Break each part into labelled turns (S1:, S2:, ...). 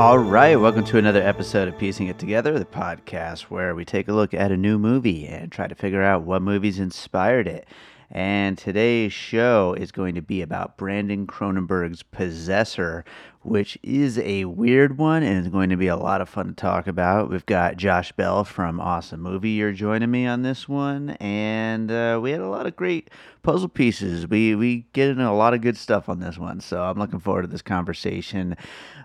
S1: All right, welcome to another episode of Piecing It Together, the podcast where we take a look at a new movie and try to figure out what movies inspired it. And today's show is going to be about Brandon Cronenberg's Possessor, which is a weird one and is going to be a lot of fun to talk about. We've got Josh Bell from Awesome Movie. You're joining me on this one, and uh, we had a lot of great puzzle pieces. We we get into a lot of good stuff on this one, so I'm looking forward to this conversation.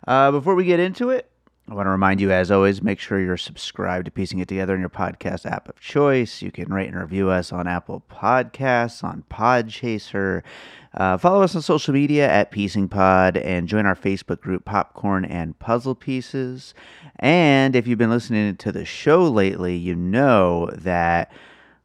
S1: Uh, before we get into it, I want to remind you, as always, make sure you're subscribed to Piecing It Together in your podcast app of choice. You can rate and review us on Apple Podcasts, on Podchaser. Uh, follow us on social media at Piecing Pod and join our Facebook group, Popcorn and Puzzle Pieces. And if you've been listening to the show lately, you know that,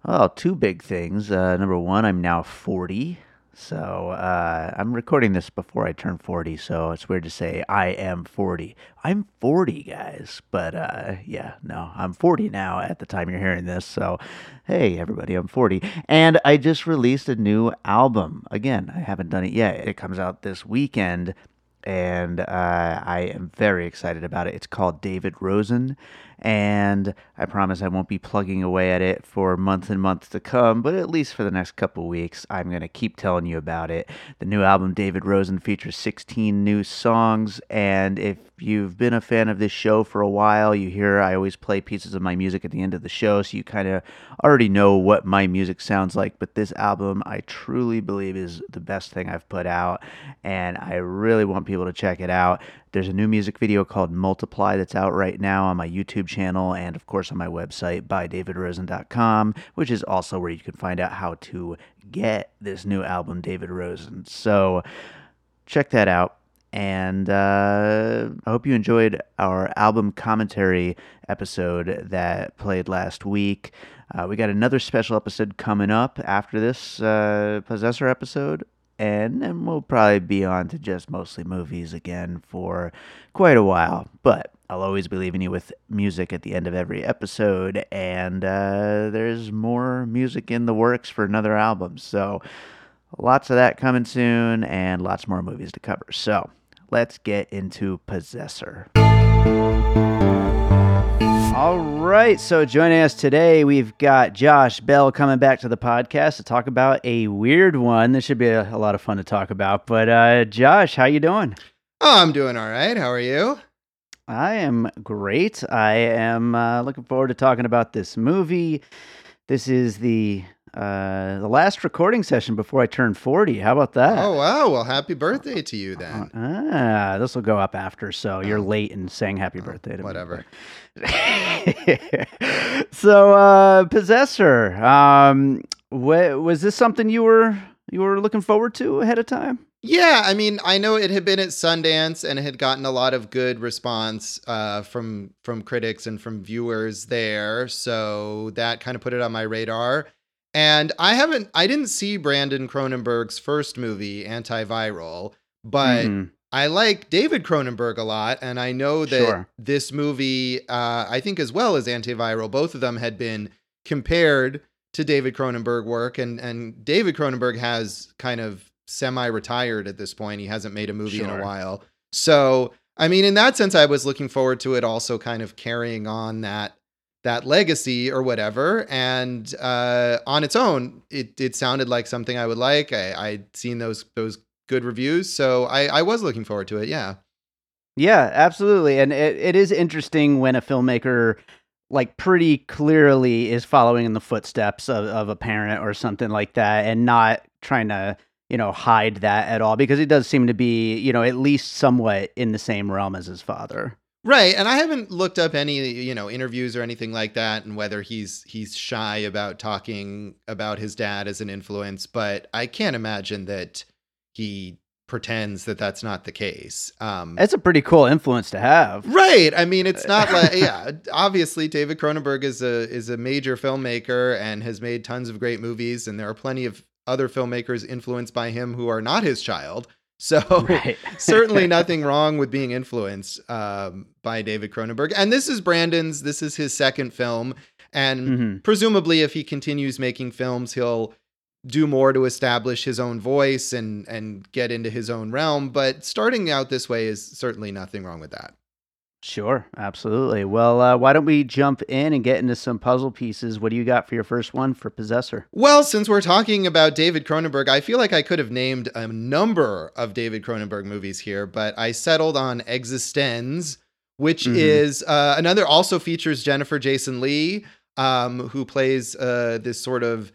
S1: well, two big things. Uh, number one, I'm now 40. So uh, I'm recording this before I turn 40, so it's weird to say I am 40. I'm 40, guys, but uh, yeah, no, I'm 40 now at the time you're hearing this. So hey, everybody, I'm 40, and I just released a new album. Again, I haven't done it yet. It comes out this weekend, and uh, I am very excited about it. It's called David Rosen, and I promise I won't be plugging away at it for months and months to come, but at least for the next couple weeks, I'm going to keep telling you about it. The new album, David Rosen, features 16 new songs, and if you've been a fan of this show for a while, you hear I always play pieces of my music at the end of the show, so you kind of already know what my music sounds like. But this album, I truly believe, is the best thing I've put out, and I really want people to check it out. There's a new music video called Multiply that's out right now on my YouTube channel and, of course, on my website, bydavidrosen.com, which is also where you can find out how to get this new album, David Rosen. So check that out. And uh, I hope you enjoyed our album commentary episode that played last week. Uh, we got another special episode coming up after this uh, Possessor episode and then we'll probably be on to just mostly movies again for quite a while. But I'll always be leaving you with music at the end of every episode, and uh, there's more music in the works for another album. So lots of that coming soon, and lots more movies to cover. So let's get into Possessor. All right. So joining us today, we've got Josh Bell coming back to the podcast to talk about a weird one. This should be a, a lot of fun to talk about. But uh, Josh, how you doing?
S2: Oh, I'm doing all right. How are you?
S1: I am great. I am uh, looking forward to talking about this movie. This is the uh, the last recording session before I turn 40. How about that?
S2: Oh, wow. Well, happy birthday to you then.
S1: Ah, this will go up after, so you're late in saying happy birthday to
S2: Whatever.
S1: me. so, uh, Possessor, um, wha- was this something you were you were looking forward to ahead of time?
S2: Yeah, I mean, I know it had been at Sundance and it had gotten a lot of good response uh, from from critics and from viewers there, so that kind of put it on my radar. And I haven't, I didn't see Brandon Cronenberg's first movie, Antiviral, but
S1: Mhm.
S2: I like David Cronenberg a lot, and I know that
S1: Sure.
S2: this movie, uh, I think as well as Antiviral, both of them had been compared to David Cronenberg work, and and David Cronenberg has kind of semi-retired at this point. He hasn't made a movie in a while, so I mean, in that sense, I was looking forward to it also kind of carrying on that that legacy or whatever. And uh, on its own, it it sounded like something I would like. I, I'd seen those those good reviews, so I, I was looking forward to it. Yeah.
S1: Yeah, absolutely. And it, it is interesting when a filmmaker like pretty clearly is following in the footsteps of, of a parent or something like that and not trying to, you know, hide that at all because he does seem to be, you know, at least somewhat in the same realm as his father.
S2: Right, and I haven't looked up any, you know, interviews or anything like that and whether he's he's shy about talking about his dad as an influence, but I can't imagine that he pretends that that's not the case. Um
S1: It's a pretty cool influence to have.
S2: Right. I mean, it's not like yeah, obviously David Cronenberg is a is a major filmmaker and has made tons of great movies and there are plenty of other filmmakers influenced by him who are not his child. So
S1: Right.
S2: certainly nothing wrong with being influenced um, by David Cronenberg. And this is Brandon's. This is his second film, and
S1: Mhm.
S2: presumably, if he continues making films, he'll do more to establish his own voice and and get into his own realm. But starting out this way is certainly nothing wrong with that.
S1: Sure, absolutely. Well, uh, why don't we jump in and get into some puzzle pieces? What do you got for your first one for Possessor?
S2: Well, since we're talking about David Cronenberg, I feel like I could have named a number of David Cronenberg movies here, but I settled on Existenz, which
S1: Mhm.
S2: is uh, another also features Jennifer Jason Lee, um, who plays uh, this sort of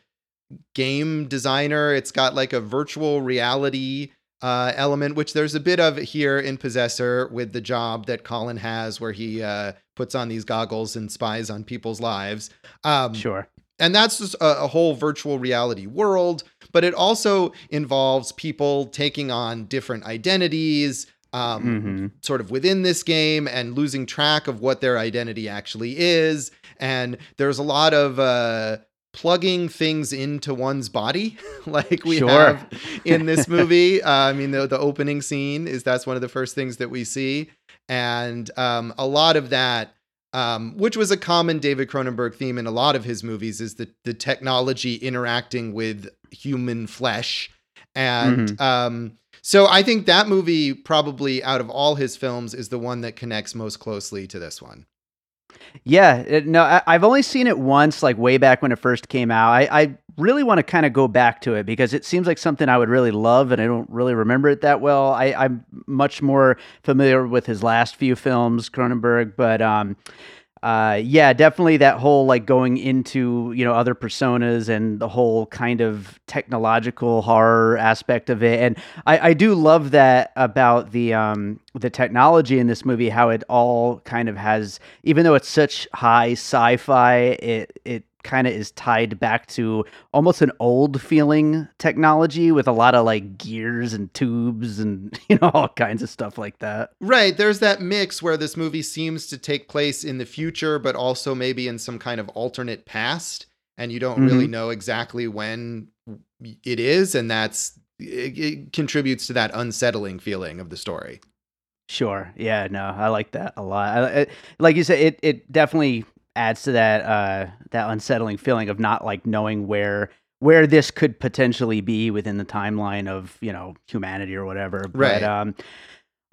S2: game designer. It's got like a virtual reality uh, element, which there's a bit of here in Possessor with the job that Colin has, where he uh, puts on these goggles and spies on people's lives. Um,
S1: Sure.
S2: and that's just a, a whole virtual reality world but it also involves people taking on different identities um,
S1: Mhm.
S2: sort of within this game and losing track of what their identity actually is and there's a lot of uh, plugging things into one's body like we
S1: Sure.
S2: have in this movie uh, i mean the, the opening scene is that's one of the first things that we see and um, a lot of that um, which was a common David Cronenberg theme in a lot of his movies, is the the technology interacting with human flesh, and um, so I think that movie probably out of all his films is the one that connects most closely to this one.
S1: Yeah, it, no, I, I've only seen it once, like way back when it first came out. I, I really want to kind of go back to it because it seems like something I would really love, and I don't really remember it that well. I, I'm much more familiar with his last few films, Cronenberg, but um, uh, yeah, definitely that whole like going into you know other personas and the whole kind of technological horror aspect of it, and I, I do love that about the um the technology in this movie, how it all kind of has, even though it's such high sci-fi, it it kind of is tied back to almost an old feeling technology with a lot of like gears and tubes and you know all kinds of stuff like that.
S2: Right, there's that mix where this movie seems to take place in the future, but also maybe in some kind of alternate past, and you don't really mm-hmm. know exactly when it is, and that's it, it contributes to that unsettling feeling of the story.
S1: Sure. Yeah. No, I like that a lot. I, I- like you said, it it definitely adds to that uh that unsettling feeling of not like knowing where where this could potentially be within the timeline of you know humanity or whatever.
S2: Right.
S1: But um.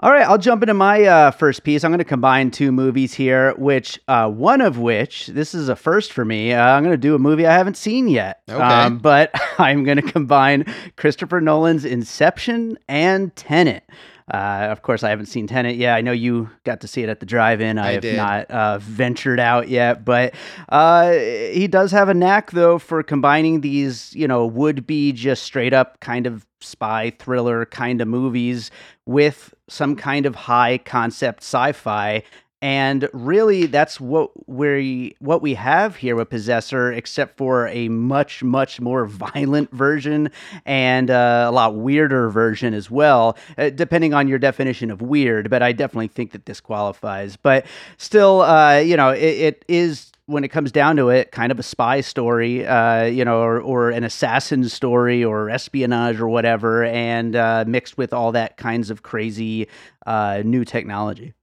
S1: All right, I'll jump into my uh, first piece. I'm going to combine two movies here, which uh, one of which this is a first for me. Uh, I'm going to do a movie I haven't seen yet,
S2: Okay.
S1: um, but I'm going to combine Christopher Nolan's Inception and Tenet. Uh, of course, I haven't seen Tenet yet. I know you got to see it at the drive-in. I,
S2: I
S1: have
S2: did.
S1: not uh, ventured out yet, but uh, he does have a knack, though, for combining these, you know, would-be just straight-up kind of spy thriller kind of movies with some kind of high concept sci-fi and really that's what we what we have here with possessor except for a much much more violent version and uh, a lot weirder version as well uh, depending on your definition of weird but i definitely think that this qualifies but still uh, you know it, it is when it comes down to it, kind of a spy story, uh, you know, or, or an assassin story or espionage or whatever, and uh, mixed with all that kinds of crazy uh, new technology.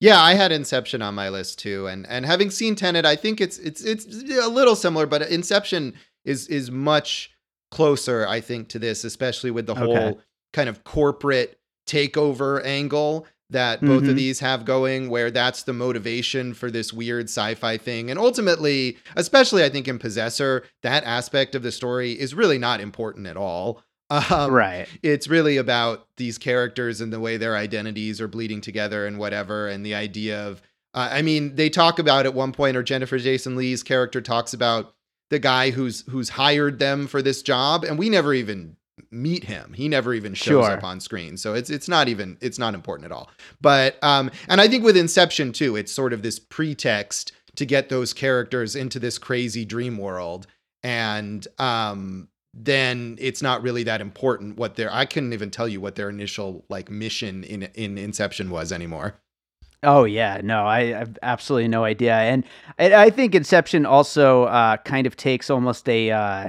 S2: Yeah, I had Inception on my list too, and and having seen Tenet, I think it's it's it's a little similar, but Inception is is much closer, I think, to this, especially with the
S1: Okay.
S2: whole kind of corporate takeover angle that both
S1: Mhm.
S2: of these have going, where that's the motivation for this weird sci-fi thing, and ultimately, especially I think in Possessor, that aspect of the story is really not important at all. Um,
S1: right.
S2: It's really about these characters and the way their identities are bleeding together and whatever, and the idea of. Uh, I mean, they talk about at one point, or Jennifer Jason Lee's character talks about the guy who's who's hired them for this job, and we never even meet him. He never even shows
S1: Sure.
S2: up on screen. So it's it's not even it's not important at all. But um and I think with Inception too, it's sort of this pretext to get those characters into this crazy dream world and um then it's not really that important what their I couldn't even tell you what their initial like mission in in Inception was anymore.
S1: Oh yeah, no, I, I have absolutely no idea, and I, I think Inception also uh, kind of takes almost a uh,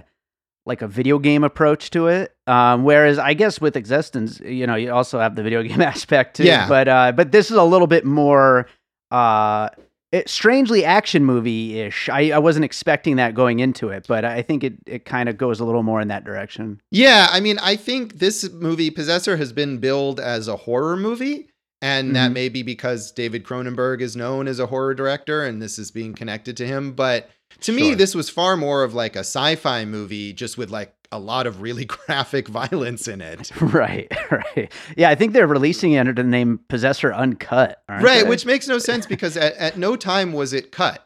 S1: like a video game approach to it. Um, whereas I guess with Existenz, you know, you also have the video game aspect too.
S2: Yeah.
S1: But uh, but this is a little bit more uh, it, strangely action movie ish. I, I wasn't expecting that going into it, but I think it it kind of goes a little more in that direction.
S2: Yeah, I mean, I think this movie, Possessor, has been billed as a horror movie. And that
S1: Mhm.
S2: may be because David Cronenberg is known as a horror director and this is being connected to him. But to me, this was far more of like a sci fi movie, just with like a lot of really graphic violence in it.
S1: Right, right. Yeah, I think they're releasing it under the name Possessor Uncut.
S2: right,
S1: they?
S2: which makes no sense because at, at no time was it cut.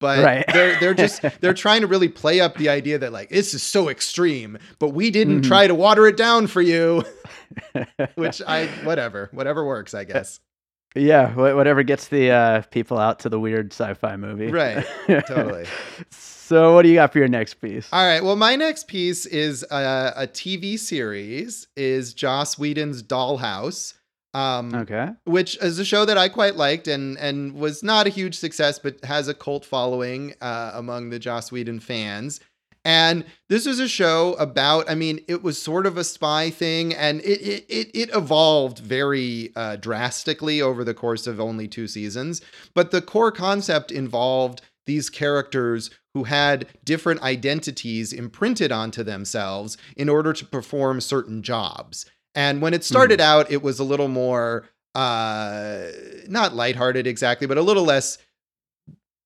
S2: But
S1: Right.
S2: they're they're just they're trying to really play up the idea that like this is so extreme, but we didn't
S1: Mhm.
S2: try to water it down for you. Which I whatever, whatever works, I guess.
S1: Yeah, whatever gets the uh, people out to the weird sci-fi movie.
S2: Right, totally.
S1: So, what do you got for your next piece?
S2: All right. Well, my next piece is a, a TV series. Is Joss Whedon's Dollhouse, um,
S1: Okay.
S2: which is a show that I quite liked and and was not a huge success, but has a cult following uh, among the Joss Whedon fans. And this was a show about. I mean, it was sort of a spy thing, and it it it, it evolved very uh, drastically over the course of only two seasons. But the core concept involved these characters who had different identities imprinted onto themselves in order to perform certain jobs. And when it started out, it was a little more uh not lighthearted exactly, but a little less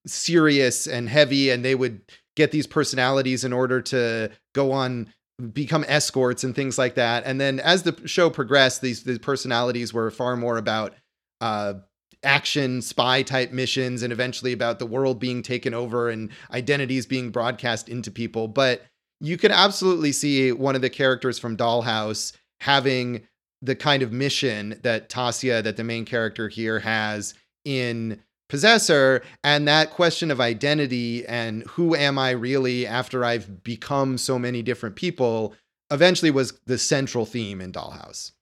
S2: serious and heavy and they would get these personalities in order to go on become escorts and things like that. And then as the show progressed, these the personalities were far more about uh action spy type missions and eventually about the world being taken over and identities being broadcast into people. But you could absolutely see one of the characters from Dollhouse having the kind of mission that Tasya, that the main character here has in Possessor, and that question of identity and who am I really after I've become so many different people eventually was the central theme in Dollhouse.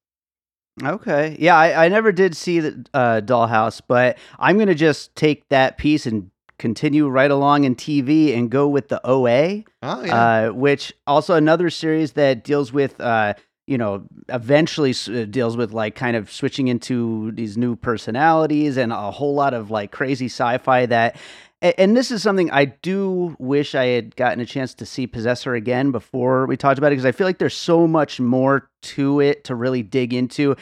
S1: Okay. Yeah, I, I never did see the uh, Dollhouse, but I'm gonna just take that piece and continue right along in TV and go with the OA.
S2: Oh, yeah.
S1: uh, which also another series that deals with uh, you know eventually uh, deals with like kind of switching into these new personalities and a whole lot of like crazy sci-fi that and this is something I do wish I had gotten a chance to see Possessor again before we talked about it because I feel like there's so much more to it to really dig into.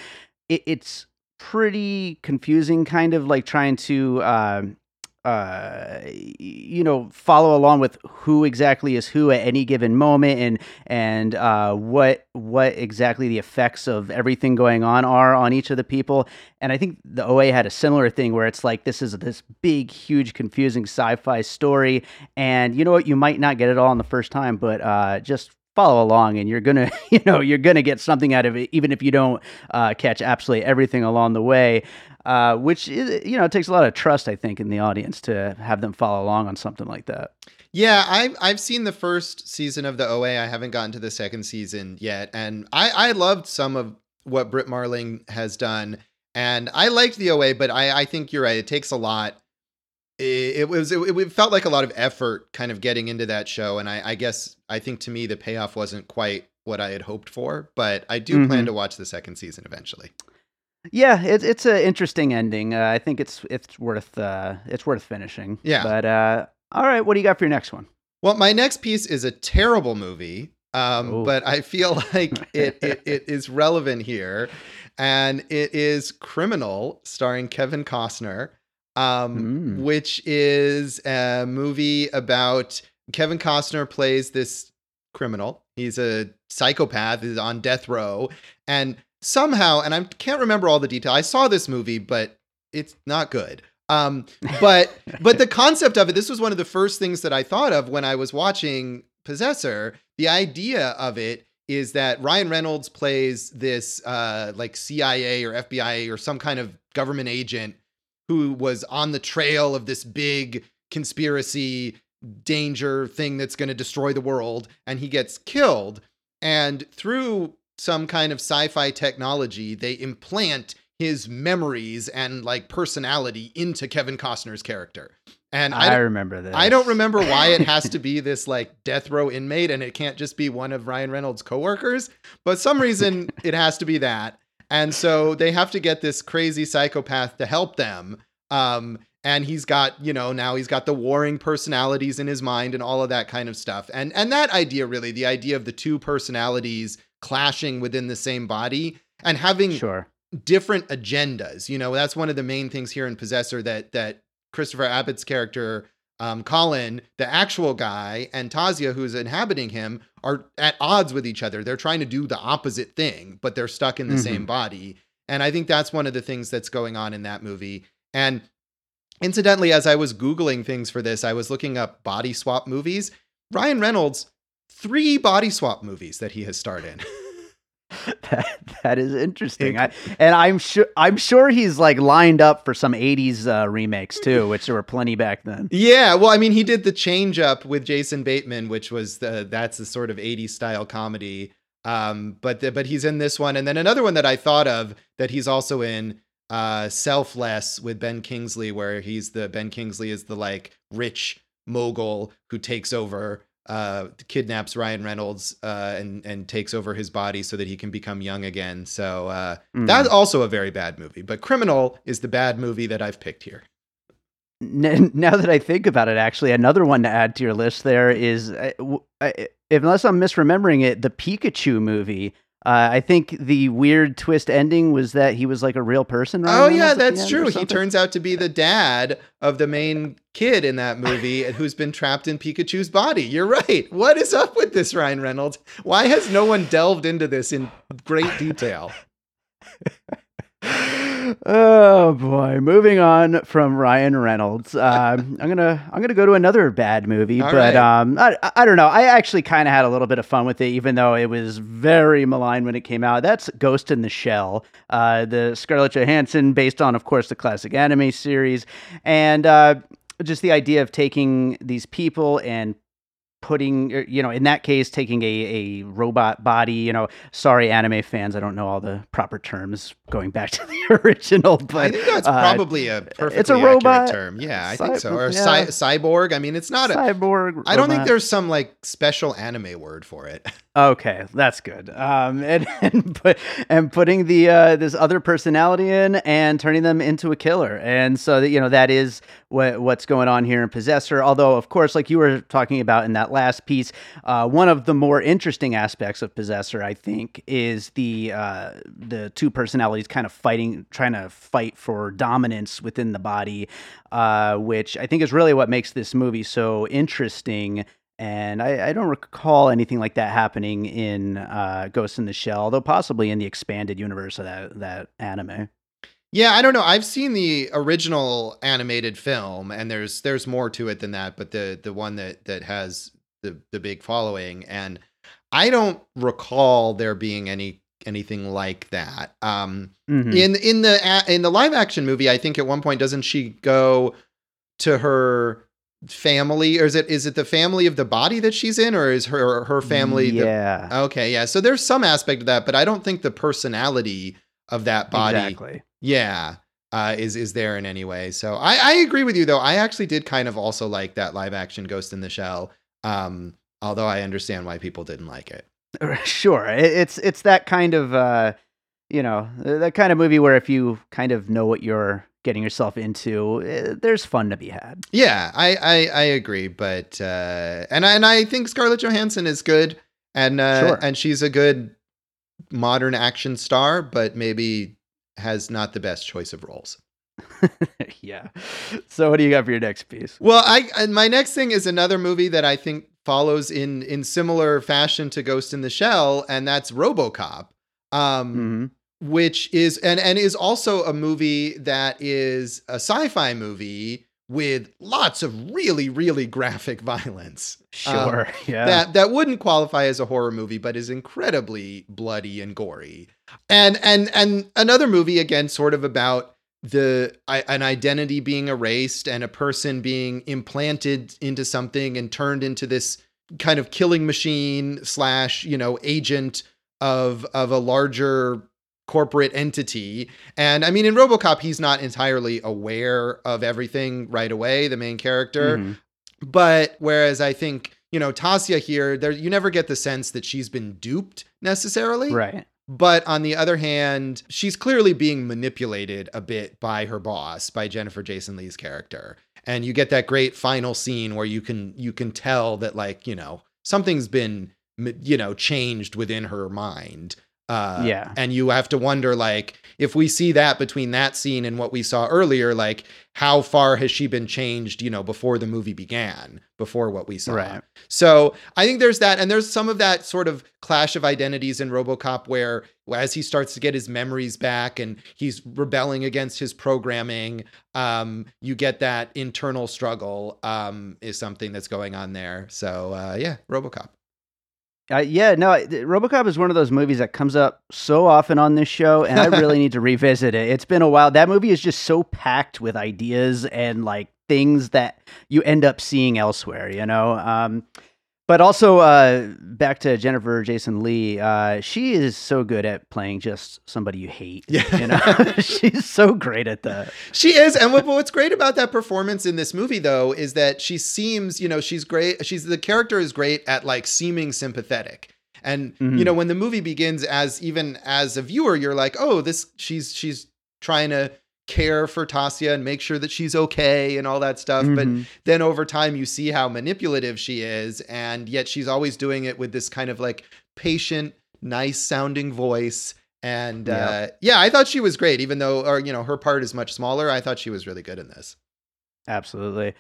S1: It, it's pretty confusing, kind of like trying to um, uh you know follow along with who exactly is who at any given moment and and uh what what exactly the effects of everything going on are on each of the people. And i think the oa had a similar thing where it's like this is this big huge confusing sci-fi story. And you know what? You might not get it all in the first time but uh just follow along and you're gonna you know you're gonna get something out of it even if you don't uh, catch absolutely everything along the way uh, which is, you know it takes a lot of trust i think in the audience to have them follow along on something like that
S2: Yeah, I've I've seen the first season of the OA. I haven't gotten to the second season yet, and I I loved some of what Brit Marling has done, and I liked the OA. But I I think you're right. It takes a lot. It, it was it, it felt like a lot of effort kind of getting into that show, and I I guess I think to me the payoff wasn't quite what I had hoped for. But I do plan
S1: Mhm.
S2: to watch the second season eventually.
S1: Yeah it's it's an interesting ending uh, i think it's it's worth uh it's worth finishing
S2: Yeah.
S1: but uh all right what do you got for your next one
S2: Well, my next piece is a terrible movie, um,
S1: Oh.
S2: but I feel like it, it it is relevant here, and it is Criminal, starring Kevin Costner, um,
S1: Mm.
S2: which is a movie about Kevin Costner plays this criminal. He's a psychopath. He's on death row, and somehow, and I can't remember all the detail. I saw this movie, but it's not good. Um, but but the concept of it, this was one of the first things that I thought of when I was watching Possessor. The idea of it is that Ryan Reynolds plays this uh, like CIA or FBI or some kind of government agent who was on the trail of this big conspiracy danger thing that's going to destroy the world and he gets killed and through some kind of sci-fi technology they implant his memories and like personality into Kevin Costner's character. And
S1: I, I remember that.
S2: I don't remember why it has to be this like death row inmate and it can't just be one of Ryan Reynolds' coworkers, but some reason it has to be that. And so they have to get this crazy psychopath to help them. Um, and he's got, you know, now he's got the warring personalities in his mind and all of that kind of stuff. And and that idea really, the idea of the two personalities clashing within the same body and having
S1: sure.
S2: different agendas. You know, that's one of the main things here in Possessor that that Christopher Abbott's character, um, Colin, the actual guy, and Tasya, who's inhabiting him, are at odds with each other. They're trying to do the opposite thing, but they're stuck in the mm-hmm. same body. And I think that's one of the things that's going on in that movie. And incidentally, as I was Googling things for this, I was looking up body swap movies. Ryan Reynolds, three body swap movies that he has starred in.
S1: that, that is interesting. I, and I'm sure I'm sure he's like lined up for some 80s uh, remakes too, which there were plenty back then.
S2: Yeah, well, I mean, he did the change up with Jason Bateman, which was the that's a sort of 80s style comedy. Um, but the, but he's in this one, and then another one that I thought of that he's also in, uh, Selfless with Ben Kingsley, where he's the Ben Kingsley is the like rich mogul who takes over uh, kidnaps Ryan Reynolds uh, and and takes over his body so that he can become young again. So uh, mm. that's also a very bad movie. But Criminal is the bad movie that I've picked here.
S1: Now that I think about it, actually, another one to add to your list there is, uh, uh, unless I'm misremembering it, the Pikachu movie uh, I think the weird twist ending was that he was like a real person.
S2: Right? Oh yeah, that's true. He turns out to be the dad of the main kid in that movie who's been trapped in Pikachu's body. You're right. What is up with this, Ryan Reynolds? Why has no one delved into this in great detail?
S1: oh boy. Moving on from ryan reynolds uh, i'm gonna i'm gonna go to another bad movie All but right. um I, I don't know. I actually kind of had a little bit of fun with it even though it was very maligned when it came out. That's ghost in the shell uh, the scarlett johansson based on of course the classic anime series. And uh, just the idea of taking these people and putting er, you know in that case taking a, a robot body you know sorry anime fans i don't know all the proper terms going back to the original but i
S2: think that's uh, probably a perfectly it's a robot term. Yeah i think so. Or yeah. cy- cyborg. I mean it's not a cyborg i don't think there's some like special anime word for it.
S1: Okay that's good. Um and and, put, and putting the uh this other personality in and turning them into a killer. And so that you know that is what what's going on here in possessor. Although of course like you were talking about in that last piece, uh, one of the more interesting aspects of Possessor, I think, is the uh, the two personalities kind of fighting, trying to fight for dominance within the body, uh, which I think is really what makes this movie so interesting. And I, I don't recall anything like that happening in uh, Ghost in the Shell, though possibly in the expanded universe of that that anime.
S2: Yeah, I don't know. I've seen the original animated film, and there's there's more to it than that. But the the one that that has the the big following, and I don't recall there being any anything like that. Um, mm-hmm. In in the in the live action movie, I think at one point doesn't she go to her family? Or is it is it the family of the body that she's in or is her her family
S1: yeah.
S2: The, okay yeah so there's some aspect of that but i don't think the personality of that body
S1: exactly.
S2: Yeah uh, is is there in any way. So I, I agree with you though. I actually did kind of also like that live action ghost in the shell um, although I understand why people didn't like it.
S1: Sure, it's it's that kind of uh, you know that kind of movie where if you kind of know what you're getting yourself into, eh, there's fun to be had.
S2: Yeah, I I, I agree, but uh, and I, and I think Scarlett Johansson is good, and uh, sure. and she's a good modern action star, but maybe has not the best choice of roles.
S1: yeah. So what do you got for your next piece?
S2: Well, I my next thing is another movie that I think follows in in similar fashion to Ghost in the Shell, and that's RoboCop. Um,
S1: hmm
S2: which is and and is also a movie that is a sci-fi movie with lots of really really graphic violence. Um,
S1: Sure. yeah.
S2: That that wouldn't qualify as a horror movie but is incredibly bloody and gory. And and and another movie again sort of about the I, an identity being erased and a person being implanted into something and turned into this kind of killing machine slash you know agent of of a larger corporate entity. And I mean, in Robocop, he's not entirely aware of everything right away, the main character.
S1: Mhm.
S2: But whereas I think, you know, Tasya here, there you never get the sense that she's been duped necessarily.
S1: Right.
S2: But on the other hand, she's clearly being manipulated a bit by her boss, by Jennifer Jason Lee's character. And you get that great final scene where you can you can tell that like, you know, something's been you know, changed within her mind. Uh,
S1: Yeah.
S2: And you have to wonder, like, if we see that between that scene and what we saw earlier, like, how far has she been changed, you know, before the movie began, before what we saw?
S1: Right.
S2: So I think there's that. And there's some of that sort of clash of identities in Robocop where, as he starts to get his memories back and he's rebelling against his programming, um, you get that internal struggle, um, is something that's going on there. So, uh, yeah, Robocop.
S1: Uh, yeah, no, RoboCop is one of those movies that comes up so often on this show, and I really need to revisit it. It's been a while. That movie is just so packed with ideas and like things that you end up seeing elsewhere, you know. Um, but also, uh, back to Jennifer Jason Lee, uh, she is so good at playing just somebody you hate.
S2: Yeah.
S1: you know, she's so great at that.
S2: She is, and what's great about that performance in this movie, though, is that she seems, you know, she's great. She's the character is great at like seeming sympathetic, and you
S1: Mhm.
S2: know, when the movie begins, as even as a viewer, you're like, oh, this she's she's trying to care for Tasya and make sure that she's okay and all that stuff. But
S1: Mhm.
S2: then over time, you see how manipulative she is, and yet she's always doing it with this kind of like patient, nice sounding voice. And uh, yeah, I thought she was great, even though, or you know, her part is much smaller. I thought she was really good in this.
S1: Absolutely.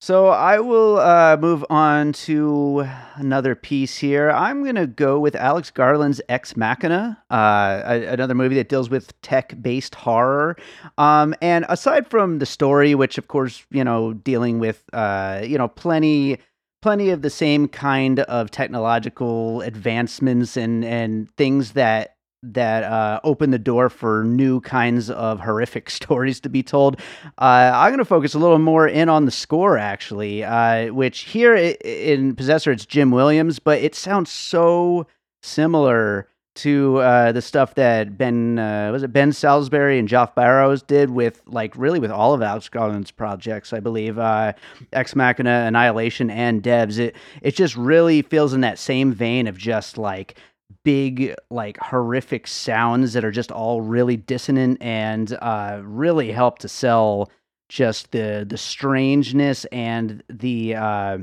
S1: So I will uh, move on to another piece here. I'm going to go with Alex Garland's Ex Machina, uh, another movie that deals with tech-based horror. Um, and aside from the story, which of course you know dealing with uh, you know plenty plenty of the same kind of technological advancements and and things that that uh, open the door for new kinds of horrific stories to be told. Uh, I'm going to focus a little more in on the score, actually, uh, which here in Possessor it's Jim Williams, but it sounds so similar to uh, the stuff that Ben uh, was it Ben Salisbury and Geoff Barrows did with like really with all of Alex Garland's projects, I believe, uh, Ex Machina, Annihilation, and Devs. It it just really feels in that same vein of just like big like horrific sounds that are just all really dissonant and uh, really help to sell just the the strangeness and the uh,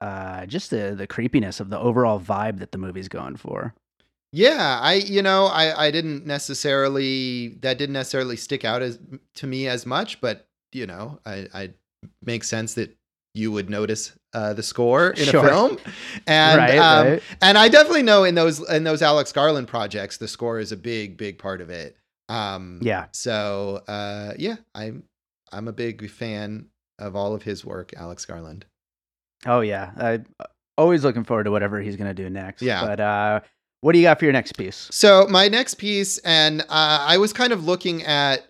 S1: uh, just the the creepiness of the overall vibe that the movie's going for.
S2: Yeah, I you know I I didn't necessarily that didn't necessarily stick out as to me as much, but you know I I makes sense that you would notice uh, the score in
S1: Sure.
S2: a film, and
S1: right,
S2: um,
S1: right.
S2: and I definitely know in those in those Alex Garland projects the score is a big big part of it. Um,
S1: Yeah.
S2: So uh, yeah, I'm I'm a big fan of all of his work, Alex Garland.
S1: Oh yeah. I always looking forward to whatever he's gonna do next.
S2: Yeah.
S1: But uh, what do you got for your next piece?
S2: So my next piece, and uh, I was kind of looking at uh,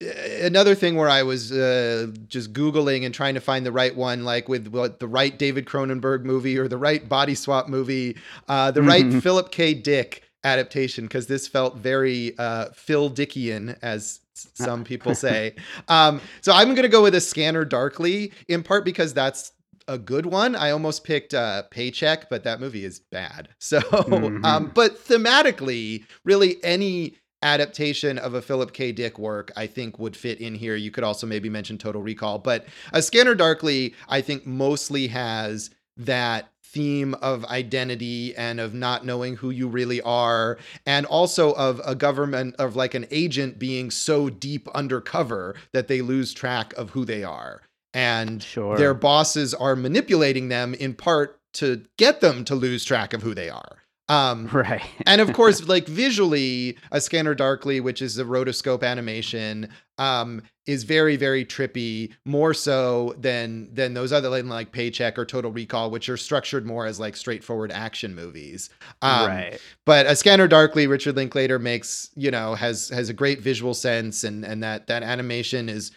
S2: another thing where I was uh, just googling and trying to find the right one, like with what the right David Cronenberg movie or the right body swap movie, uh, the right
S1: Mhm.
S2: Philip K. Dick adaptation, because this felt very uh, Phil Dickian, as some people say. um, so I'm going to go with a Scanner Darkly, in part because that's a good one. I almost picked uh, Paycheck, but that movie is bad. So,
S1: Mhm.
S2: um, but thematically, really any adaptation of a Philip K. Dick work, I think would fit in here. You could also maybe mention Total Recall, but A Scanner Darkly, I think mostly has that theme of identity and of not knowing who you really are and also of a government of like an agent being so deep undercover that they lose track of who they are and
S1: Sure.
S2: their bosses are manipulating them in part to get them to lose track of who they are. Um,
S1: right.
S2: and of course, like visually, a scanner darkly, which is a rotoscope animation, um, is very, very trippy, more so than than those other like, like Paycheck or Total Recall, which are structured more as like straightforward action movies. Um,
S1: right.
S2: But a scanner darkly, Richard Linklater makes you know has has a great visual sense, and and that that animation is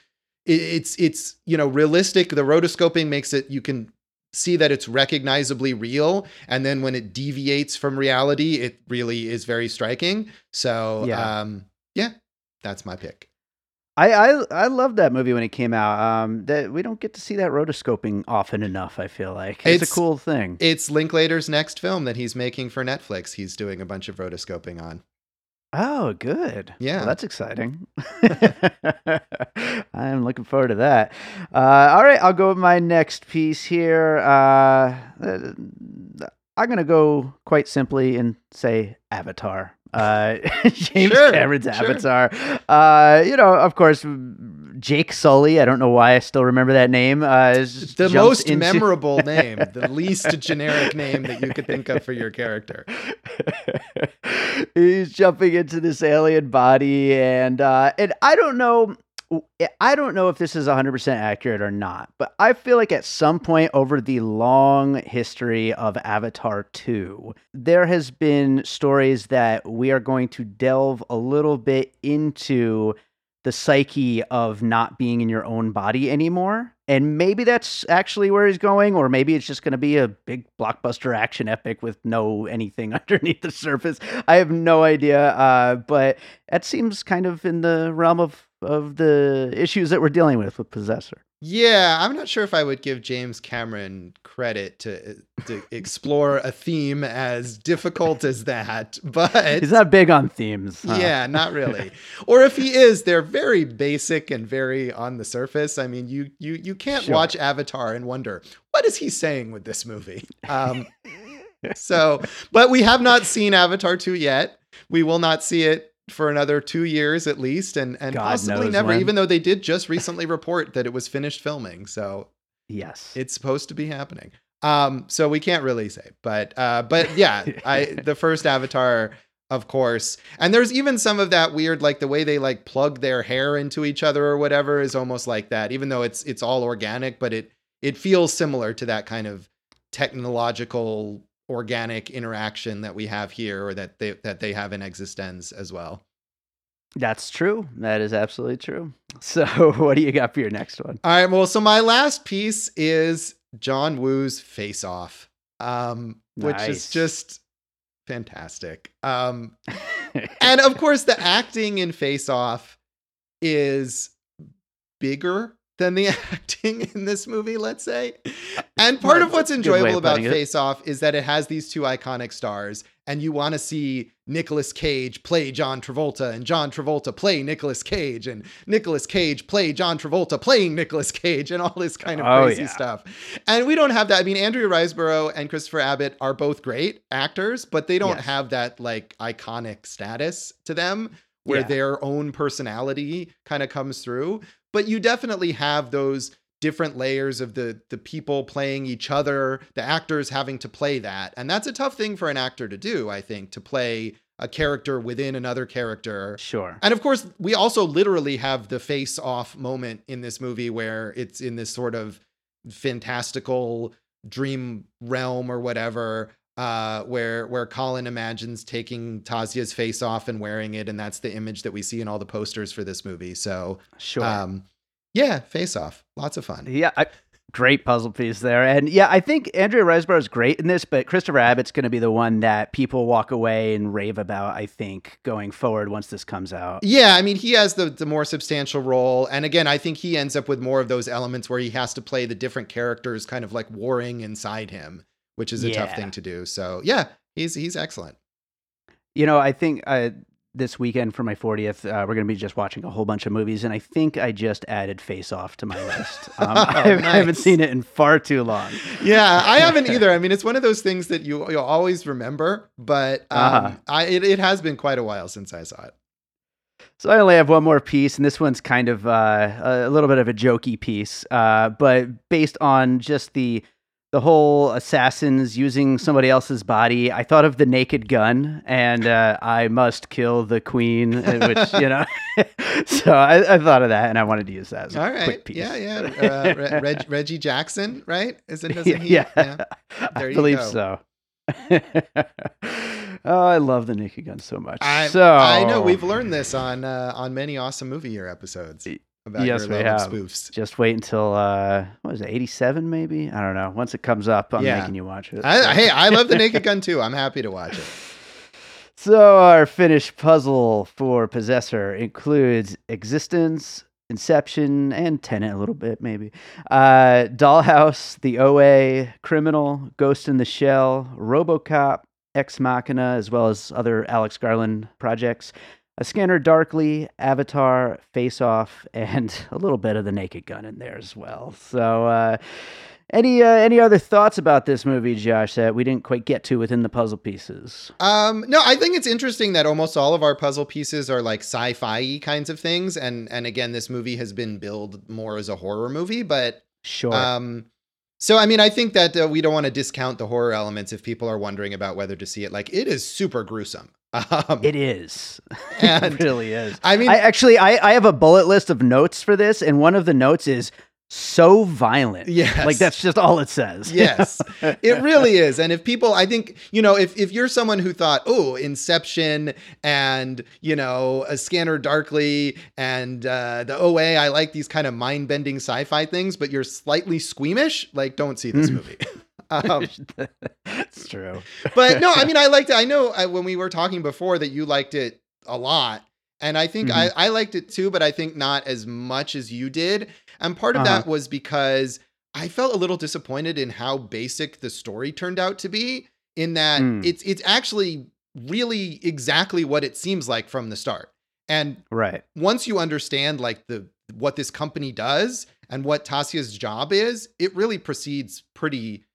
S2: it's it's you know realistic. The rotoscoping makes it you can see that it's recognizably real and then when it deviates from reality it really is very striking so
S1: Yeah.
S2: um yeah that's my pick
S1: I, I I love that movie when it came out. Um, that we don't get to see that rotoscoping often enough. I feel like it's,
S2: It's-
S1: a cool thing.
S2: it's linklater's next film that he's making for netflix he's doing a bunch of rotoscoping on
S1: Oh, good.
S2: Yeah.
S1: Well, that's exciting. I'm looking forward to that. Uh, all right, I'll go with my next piece here. Uh, uh, I'm going to go quite simply and say Avatar. Uh, James
S2: Sure,
S1: Cameron's
S2: sure.
S1: Avatar. Uh, you know, of course, Jake Sully. I don't know why I still remember that name. Uh, is
S2: the most
S1: into-
S2: memorable name the least generic name that you could think of for your character
S1: He's jumping into this alien body, and uh, and I don't know. I don't know if this is 100% accurate or not, but I feel like at some point over the long history of Avatar 2, there has been stories that we are going to delve a little bit into the psyche of not being in your own body anymore. And maybe that's actually where he's going, or maybe it's just going to be a big blockbuster action epic with no anything underneath the surface. I have no idea, uh, but that seems kind of in the realm of of the issues that we're dealing with with Possessor.
S2: Yeah, I'm not sure if I would give James Cameron credit to to explore a theme as difficult as that, but
S1: He's not big on themes. huh?
S2: yeah, not really. or if he is, they're very basic and very on the surface. I mean, you you you can't
S1: Sure.
S2: watch Avatar and wonder what is he saying with this movie. Um, so, but we have not seen Avatar two yet. We will not see it for another two years at least, and and
S1: God
S2: possibly never.
S1: when.
S2: Even though they did just recently report that it was finished filming, so
S1: Yes.
S2: it's supposed to be happening. Um, so we can't really say, but uh, but yeah, I the first Avatar, of course, and there's even some of that weird, like the way they like plug their hair into each other or whatever is almost like that. Even though it's it's all organic, but it it feels similar to that kind of technological organic interaction that we have here or that they that they have in Existenz as well.
S1: That's true. That is absolutely true. So, what do you got for your next one?
S2: All right. Well, so my last piece is John Woo's Face Off, um, which is just fantastic. Um, and of course, the acting in Face Off is bigger than the acting in this movie, let's say. Uh, and part of what's
S1: that's a good way
S2: enjoyable
S1: of
S2: about. Face Off is that it has these two iconic stars, and you want to see Nicolas Cage play John Travolta, and John Travolta play Nicolas Cage, and Nicolas Cage play John Travolta playing Nicolas Cage, and all this kind of
S1: Oh,
S2: crazy
S1: yeah.
S2: stuff. And we don't have that. I mean, Andrea Riseborough and Christopher Abbott are both great actors, but they don't
S1: Yes.
S2: have that like iconic status to them where
S1: Yeah.
S2: their own personality kind of comes through. But you definitely have those different layers of the the people playing each other, the actors having to play that. And that's a tough thing for an actor to do, I think, to play a character within another character.
S1: Sure.
S2: And of course, we also literally have the face off moment in this movie where it's in this sort of fantastical dream realm or whatever. Uh, where where Colin imagines taking Tasya's face off and wearing it, and that's the image that we see in all the posters for this movie. So,
S1: Sure.
S2: um, yeah, face off, lots of fun.
S1: Yeah, I, great puzzle piece there. And yeah, I think Andrea Riseborough is great in this, but Christopher Abbott's going to be the one that people walk away and rave about, I think, going forward once this comes out.
S2: Yeah, I mean, he has the, the more substantial role. And again, I think he ends up with more of those elements where he has to play the different characters kind of like warring inside him, which is a tough thing to do. So yeah, he's he's excellent.
S1: You know, I think uh, this weekend for my 40th, uh, we're going to be just watching a whole bunch of movies, and I think I just added Face Off to my list. Um, I, I haven't
S2: nice.
S1: seen it in far too long.
S2: Yeah, I haven't either. I mean, it's one of those things that you you'll always remember, but um,
S1: Uh-huh.
S2: I it, it has been quite a while since I saw it.
S1: So I only have one more piece, and this one's kind of uh, a little bit of a jokey piece, uh, but based on just the the whole assassins using somebody else's body, I thought of the Naked Gun and uh, I must kill the queen, uh, which you know. so I, I, thought of that, and I wanted to use that. As
S2: All right, quick piece. yeah, yeah. Uh, Reg, Reggie Jackson, right? Isn't doesn't he?
S1: Yeah, yeah. I believe go. so. oh, I love the Naked Gun so much.
S2: I,
S1: so
S2: I know we've learned this on uh, on many awesome movie year episodes
S1: about yes, we have. spoofs. Just wait until uh, what was it, eighty seven maybe? I don't know. Once it comes up, I'm yeah. making you watch it.
S2: I, hey, I love the Naked Gun too. I'm happy to watch it.
S1: So our finished puzzle for Possessor includes Existenz, Inception, and Tenet a little bit maybe. Uh, Dollhouse, The OA, Criminal, Ghost in the Shell, RoboCop, Ex Machina, as well as other Alex Garland projects. A Scanner Darkly, Avatar, Face Off, and a little bit of the Naked Gun in there as well. So, uh, any uh, any other thoughts about this movie, Josh, that we didn't quite get to within the puzzle pieces?
S2: Um, no, I think it's interesting that almost all of our puzzle pieces are like sci-fi kinds of things, and and again, this movie has been billed more as a horror movie, but
S1: sure.
S2: Um, so I mean, I think that uh, we don't want to discount the horror elements if people are wondering about whether to see it. Like, it is super gruesome.
S1: Um, it is. it really is. I mean, I actually I, I have a bullet list of notes for this, and one of the notes is so violent.
S2: Yes.
S1: Like that's just all it says.
S2: Yes. it really is. And if people I think, you know, if if you're someone who thought, "Oh, Inception and, you know, a Scanner Darkly and uh the OA, I like these kind of mind-bending sci-fi things, but you're slightly squeamish, like don't see this movie."
S1: Um, That's true.
S2: but no, I mean, I liked it. I know I, when we were talking before that you liked it a lot. And I think mm-hmm. I, I liked it too, but I think not as much as you did. And part of uh-huh. that was because I felt a little disappointed in how basic the story turned out to be, in that mm. it's it's actually really exactly what it seems like from the start. And
S1: right.
S2: once you understand like the what this company does and what Tasya's job is, it really proceeds pretty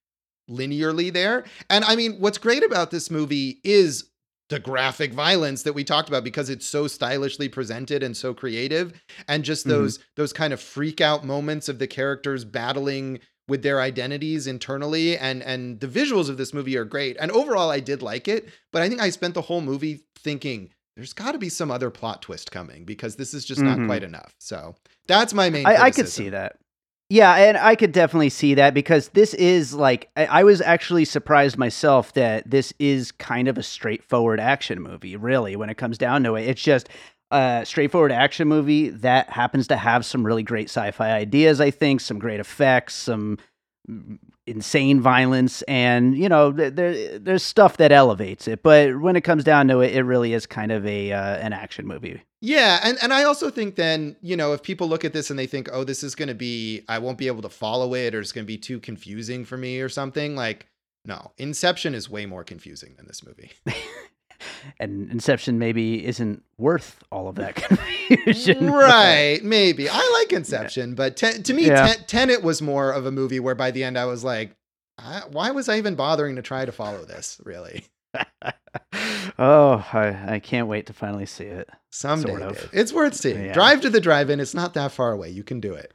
S2: linearly there. And I mean, what's great about this movie is the graphic violence that we talked about because it's so stylishly presented and so creative and just mm-hmm. those mm-hmm. those kind of freak out moments of the characters battling with their identities internally and and the visuals of this movie are great and overall I did like it but I think I spent the whole movie thinking there's got to be some other plot twist coming because this is just mm-hmm. not quite enough so that's my main
S1: I, I could see that yeah, and I could definitely see that because this is like I, I was actually surprised myself that this is kind of a straightforward action movie, really, when it comes down to it. It's just a straightforward action movie that happens to have some really great sci-fi ideas, I think, some great effects, some insane violence and you know there there's stuff that elevates it but when it comes down to it it really is kind of a uh, an action movie
S2: yeah and and I also think then you know if people look at this and they think oh this is going to be I won't be able to follow it or it's going to be too confusing for me or something like no Inception is way more confusing than this movie
S1: and Inception maybe isn't worth all of that confusion.
S2: Right, maybe. I like Inception, yeah. but ten, to me, yeah. ten, Tenet was more of a movie where by the end I was like, I, why was I even bothering to try to follow this, really?
S1: oh, I, I can't wait to finally see it.
S2: Someday. Sort of. It's worth seeing. Yeah. Drive to the drive in. It's not that far away. You can do it.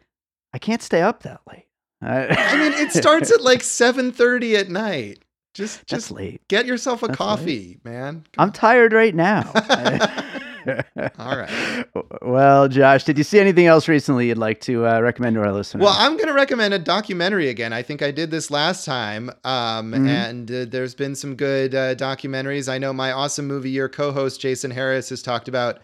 S1: I can't stay up that late.
S2: I mean, it starts at like 7:30 at night. Just just
S1: late.
S2: Get yourself a That's coffee, late. man.
S1: Come I'm on. tired right now.
S2: All right.
S1: Well, Josh, did you see anything else recently you'd like to uh, recommend to our listeners?
S2: Well, I'm going to recommend a documentary again. I think I did this last time, um, mm-hmm. and uh, there's been some good uh, documentaries. I know my awesome movie year co-host Jason Harris has talked about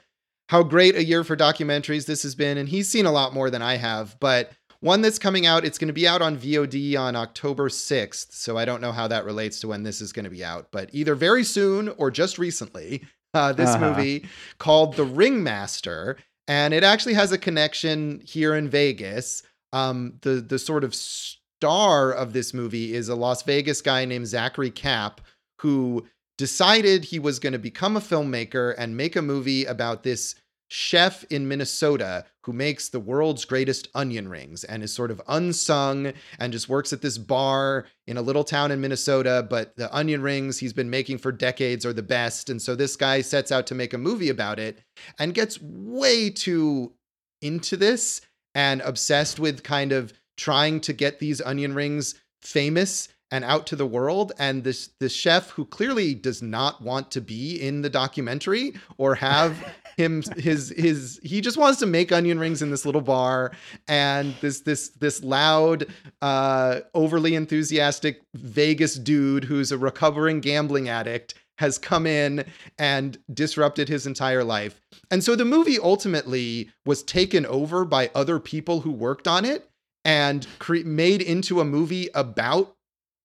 S2: how great a year for documentaries this has been, and he's seen a lot more than I have, but one that's coming out, it's going to be out on VOD on October 6th. So I don't know how that relates to when this is going to be out, but either very soon or just recently, uh, this uh-huh. movie called The Ringmaster. And it actually has a connection here in Vegas. Um, the, the sort of star of this movie is a Las Vegas guy named Zachary Kapp, who decided he was going to become a filmmaker and make a movie about this chef in Minnesota who makes the world's greatest onion rings and is sort of unsung and just works at this bar in a little town in Minnesota. But the onion rings he's been making for decades are the best. And so this guy sets out to make a movie about it and gets way too into this and obsessed with kind of trying to get these onion rings famous and out to the world and this this chef who clearly does not want to be in the documentary or have him his his he just wants to make onion rings in this little bar and this this this loud uh overly enthusiastic Vegas dude who's a recovering gambling addict has come in and disrupted his entire life. And so the movie ultimately was taken over by other people who worked on it and cre- made into a movie about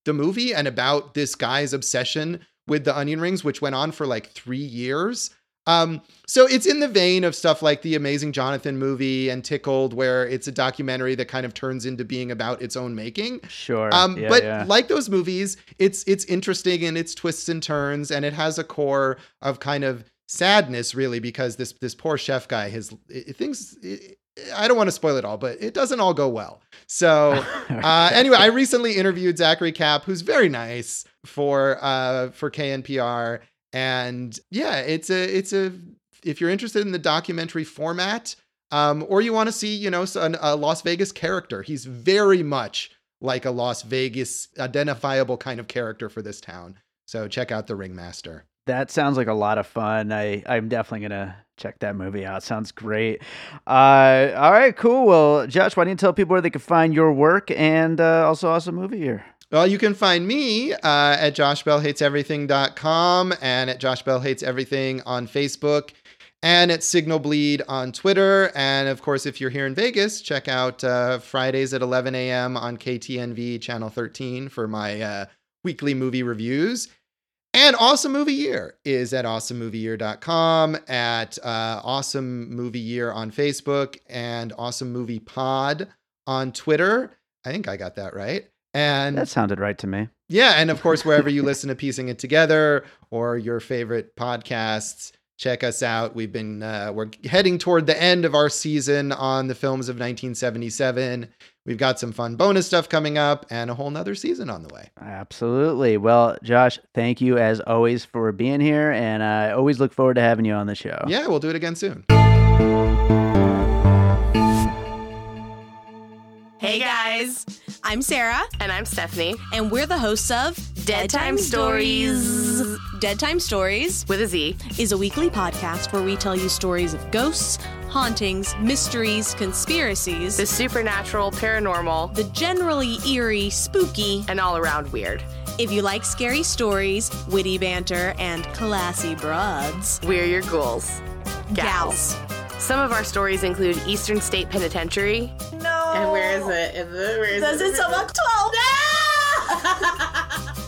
S2: the movie and about this guy's obsession with the onion rings, which went on for like three years. Um, so it's in the vein of stuff like the Amazing Jonathan movie and Tickled, where it's a documentary that kind of turns into being about its own making.
S1: Sure.
S2: Um,
S1: yeah,
S2: but
S1: yeah.
S2: like those movies, it's it's interesting in its twists and turns, and it has a core of kind of sadness, really, because this this poor chef guy, his it, things. It, I don't want to spoil it all, but it doesn't all go well. So uh, anyway, I recently interviewed Zachary Kapp, who's very nice for uh, for KNPR, and yeah, it's a it's a if you're interested in the documentary format, um, or you want to see you know a, a Las Vegas character, he's very much like a Las Vegas identifiable kind of character for this town. So check out the Ringmaster.
S1: That sounds like a lot of fun. I I'm definitely gonna check that movie out. Sounds great. Uh, all right, cool. Well, Josh, why don't you tell people where they can find your work and uh, also awesome movie here?
S2: Well, you can find me uh, at joshbellhateseverything.com and at Josh Bell Hates Everything on Facebook and at Signal Bleed on Twitter. And of course, if you're here in Vegas, check out uh, Fridays at 11 a.m. on KTNV Channel 13 for my uh, weekly movie reviews. And Awesome Movie Year is at awesomemovieyear.com, at uh, Awesome Movie Year on Facebook, and Awesome Movie Pod on Twitter. I think I got that right. And
S1: That sounded right to me.
S2: yeah, and of course, wherever you listen to Piecing It Together or your favorite podcasts, check us out. We've been uh, we're heading toward the end of our season on the films of 1977. We've got some fun bonus stuff coming up and a whole nother season on the way.
S1: Absolutely. Well, Josh, thank you as always for being here, and I always look forward to having you on the show.
S2: Yeah, we'll do it again soon.
S3: Hey guys,
S4: I'm Sarah,
S3: and I'm Stephanie
S4: and we're the hosts of
S3: Dead Time Stories.
S4: Dead Time Stories
S3: with a Z.
S4: is a weekly podcast where we tell you stories of ghosts, hauntings, mysteries, conspiracies,
S3: The supernatural, paranormal,
S4: the generally eerie, spooky.
S3: and all around weird.
S4: If you like scary stories, witty banter, and classy broads,
S3: We're your ghouls.
S4: gals.
S3: Some of our stories include Eastern State Penitentiary.
S4: No.
S3: And where is it? Is it- Where is
S4: Does it sum up 12?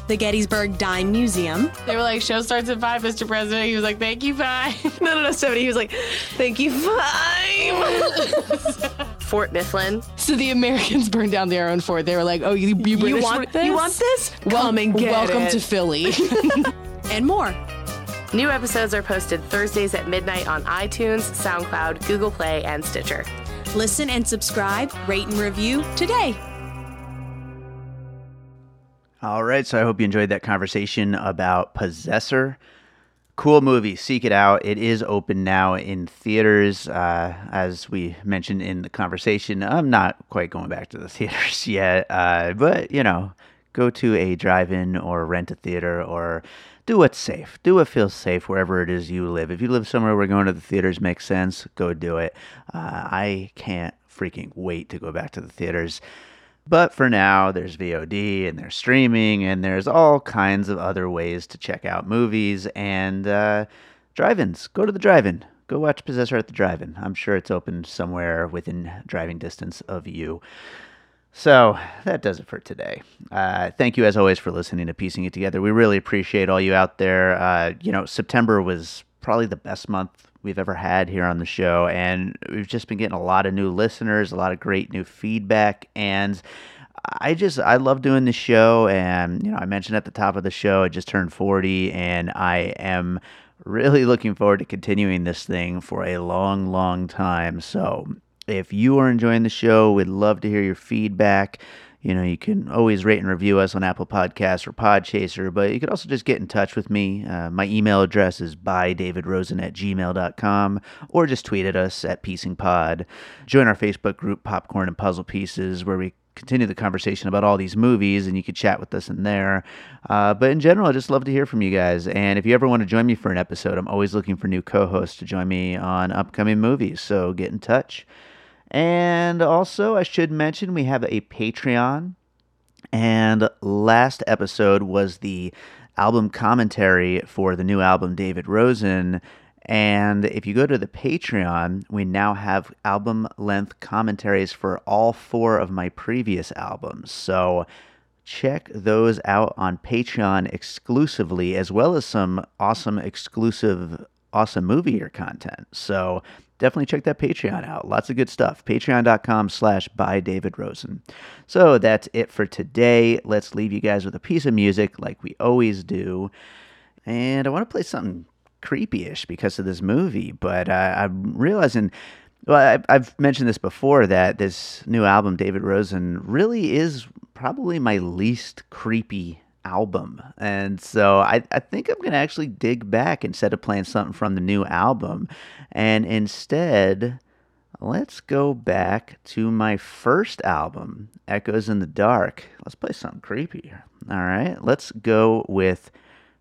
S4: the Gettysburg Dime Museum,
S3: They were like, show starts at five, Mr. President. He was like, thank you, five. no, no, no, 70. He was like, thank you, five. Fort Mifflin.
S5: So the Americans burned down their own fort. They were like, "Oh, you, you, British
S3: want this? You want this?
S5: Wel-
S3: Come and get
S5: welcome
S3: it.
S5: to Philly."
S4: and more.
S3: New episodes are posted Thursdays at midnight on iTunes, SoundCloud, Google Play, and Stitcher.
S4: Listen and subscribe, rate and review today.
S1: All right, so I hope you enjoyed that conversation about Possessor. Cool movie. Seek it out. It is open now in theaters. Uh, as we mentioned in the conversation, I'm not quite going back to the theaters yet, uh, but you know, go to a drive-in or rent a theater or do what's safe. Do what feels safe wherever it is you live. If you live somewhere where going to the theaters makes sense, go do it. Uh, I can't freaking wait to go back to the theaters. But for now, there's VOD and there's streaming and there's all kinds of other ways to check out movies and uh, drive-ins. Go to the drive-in. Go watch Possessor at the drive-in. I'm sure it's open somewhere within driving distance of you. So that does it for today. Uh, thank you, as always, for listening to Piecing It Together. We really appreciate all you out there. Uh, you know, September was probably the best month we've ever had here on the show, and we've just been getting a lot of new listeners, a lot of great new feedback, and I just I love doing the show, and you know, I mentioned at the top of the show, I just turned forty, and I am really looking forward to continuing this thing for a long, long time. So if you are enjoying the show, we'd love to hear your feedback. You know, you can always rate and review us on Apple Podcasts or Podchaser, but you could also just get in touch with me. Uh, my email address is bydavidrosen at gmail.com or just tweet at us at piecingpod. Join our Facebook group, Popcorn and Puzzle Pieces, where we continue the conversation about all these movies, and you could chat with us in there. Uh, but in general, I just love to hear from you guys. And if you ever want to join me for an episode, I'm always looking for new co-hosts to join me on upcoming movies. So get in touch. And also, I should mention we have a Patreon. And last episode was the album commentary for the new album David Rosen. And if you go to the Patreon, we now have album length commentaries for all four of my previous albums. So check those out on Patreon exclusively, as well as some awesome exclusive, awesome movie year content. So definitely check that Patreon out. Lots of good stuff. Patreon.com slash by David Rosen. So that's it for today. Let's leave you guys with a piece of music like we always do. And I want to play something creepy-ish because of this movie, but I'm realizing. Well, I've mentioned this before that this new album, David Rosen, really is probably my least creepy album. And so I, I think I'm going to actually dig back instead of playing something from the new album. And instead, let's go back to my first album, Echoes in the Dark. Let's play something creepy. All right, let's go with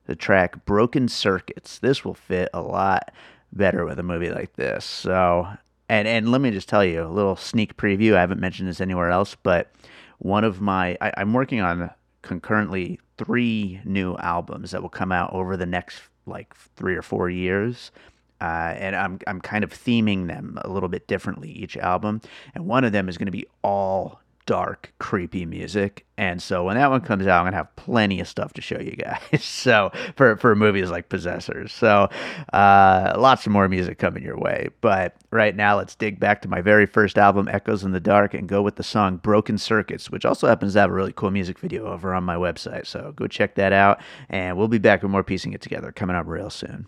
S1: the track Broken Circuits. This will fit a lot better with a movie like this. So, and and let me just tell you a little sneak preview. I haven't mentioned this anywhere else, but one of my I, I'm working on concurrently three new albums that will come out over the next like three or four years. Uh, and I'm I'm kind of theming them a little bit differently each album, and one of them is going to be all dark, creepy music. And so when that one comes out, I'm gonna have plenty of stuff to show you guys. so for for movies like Possessors, so uh, lots of more music coming your way. But right now, let's dig back to my very first album, Echoes in the Dark, and go with the song "Broken Circuits," which also happens to have a really cool music video over on my website. So go check that out, and we'll be back with more piecing it together coming up real soon.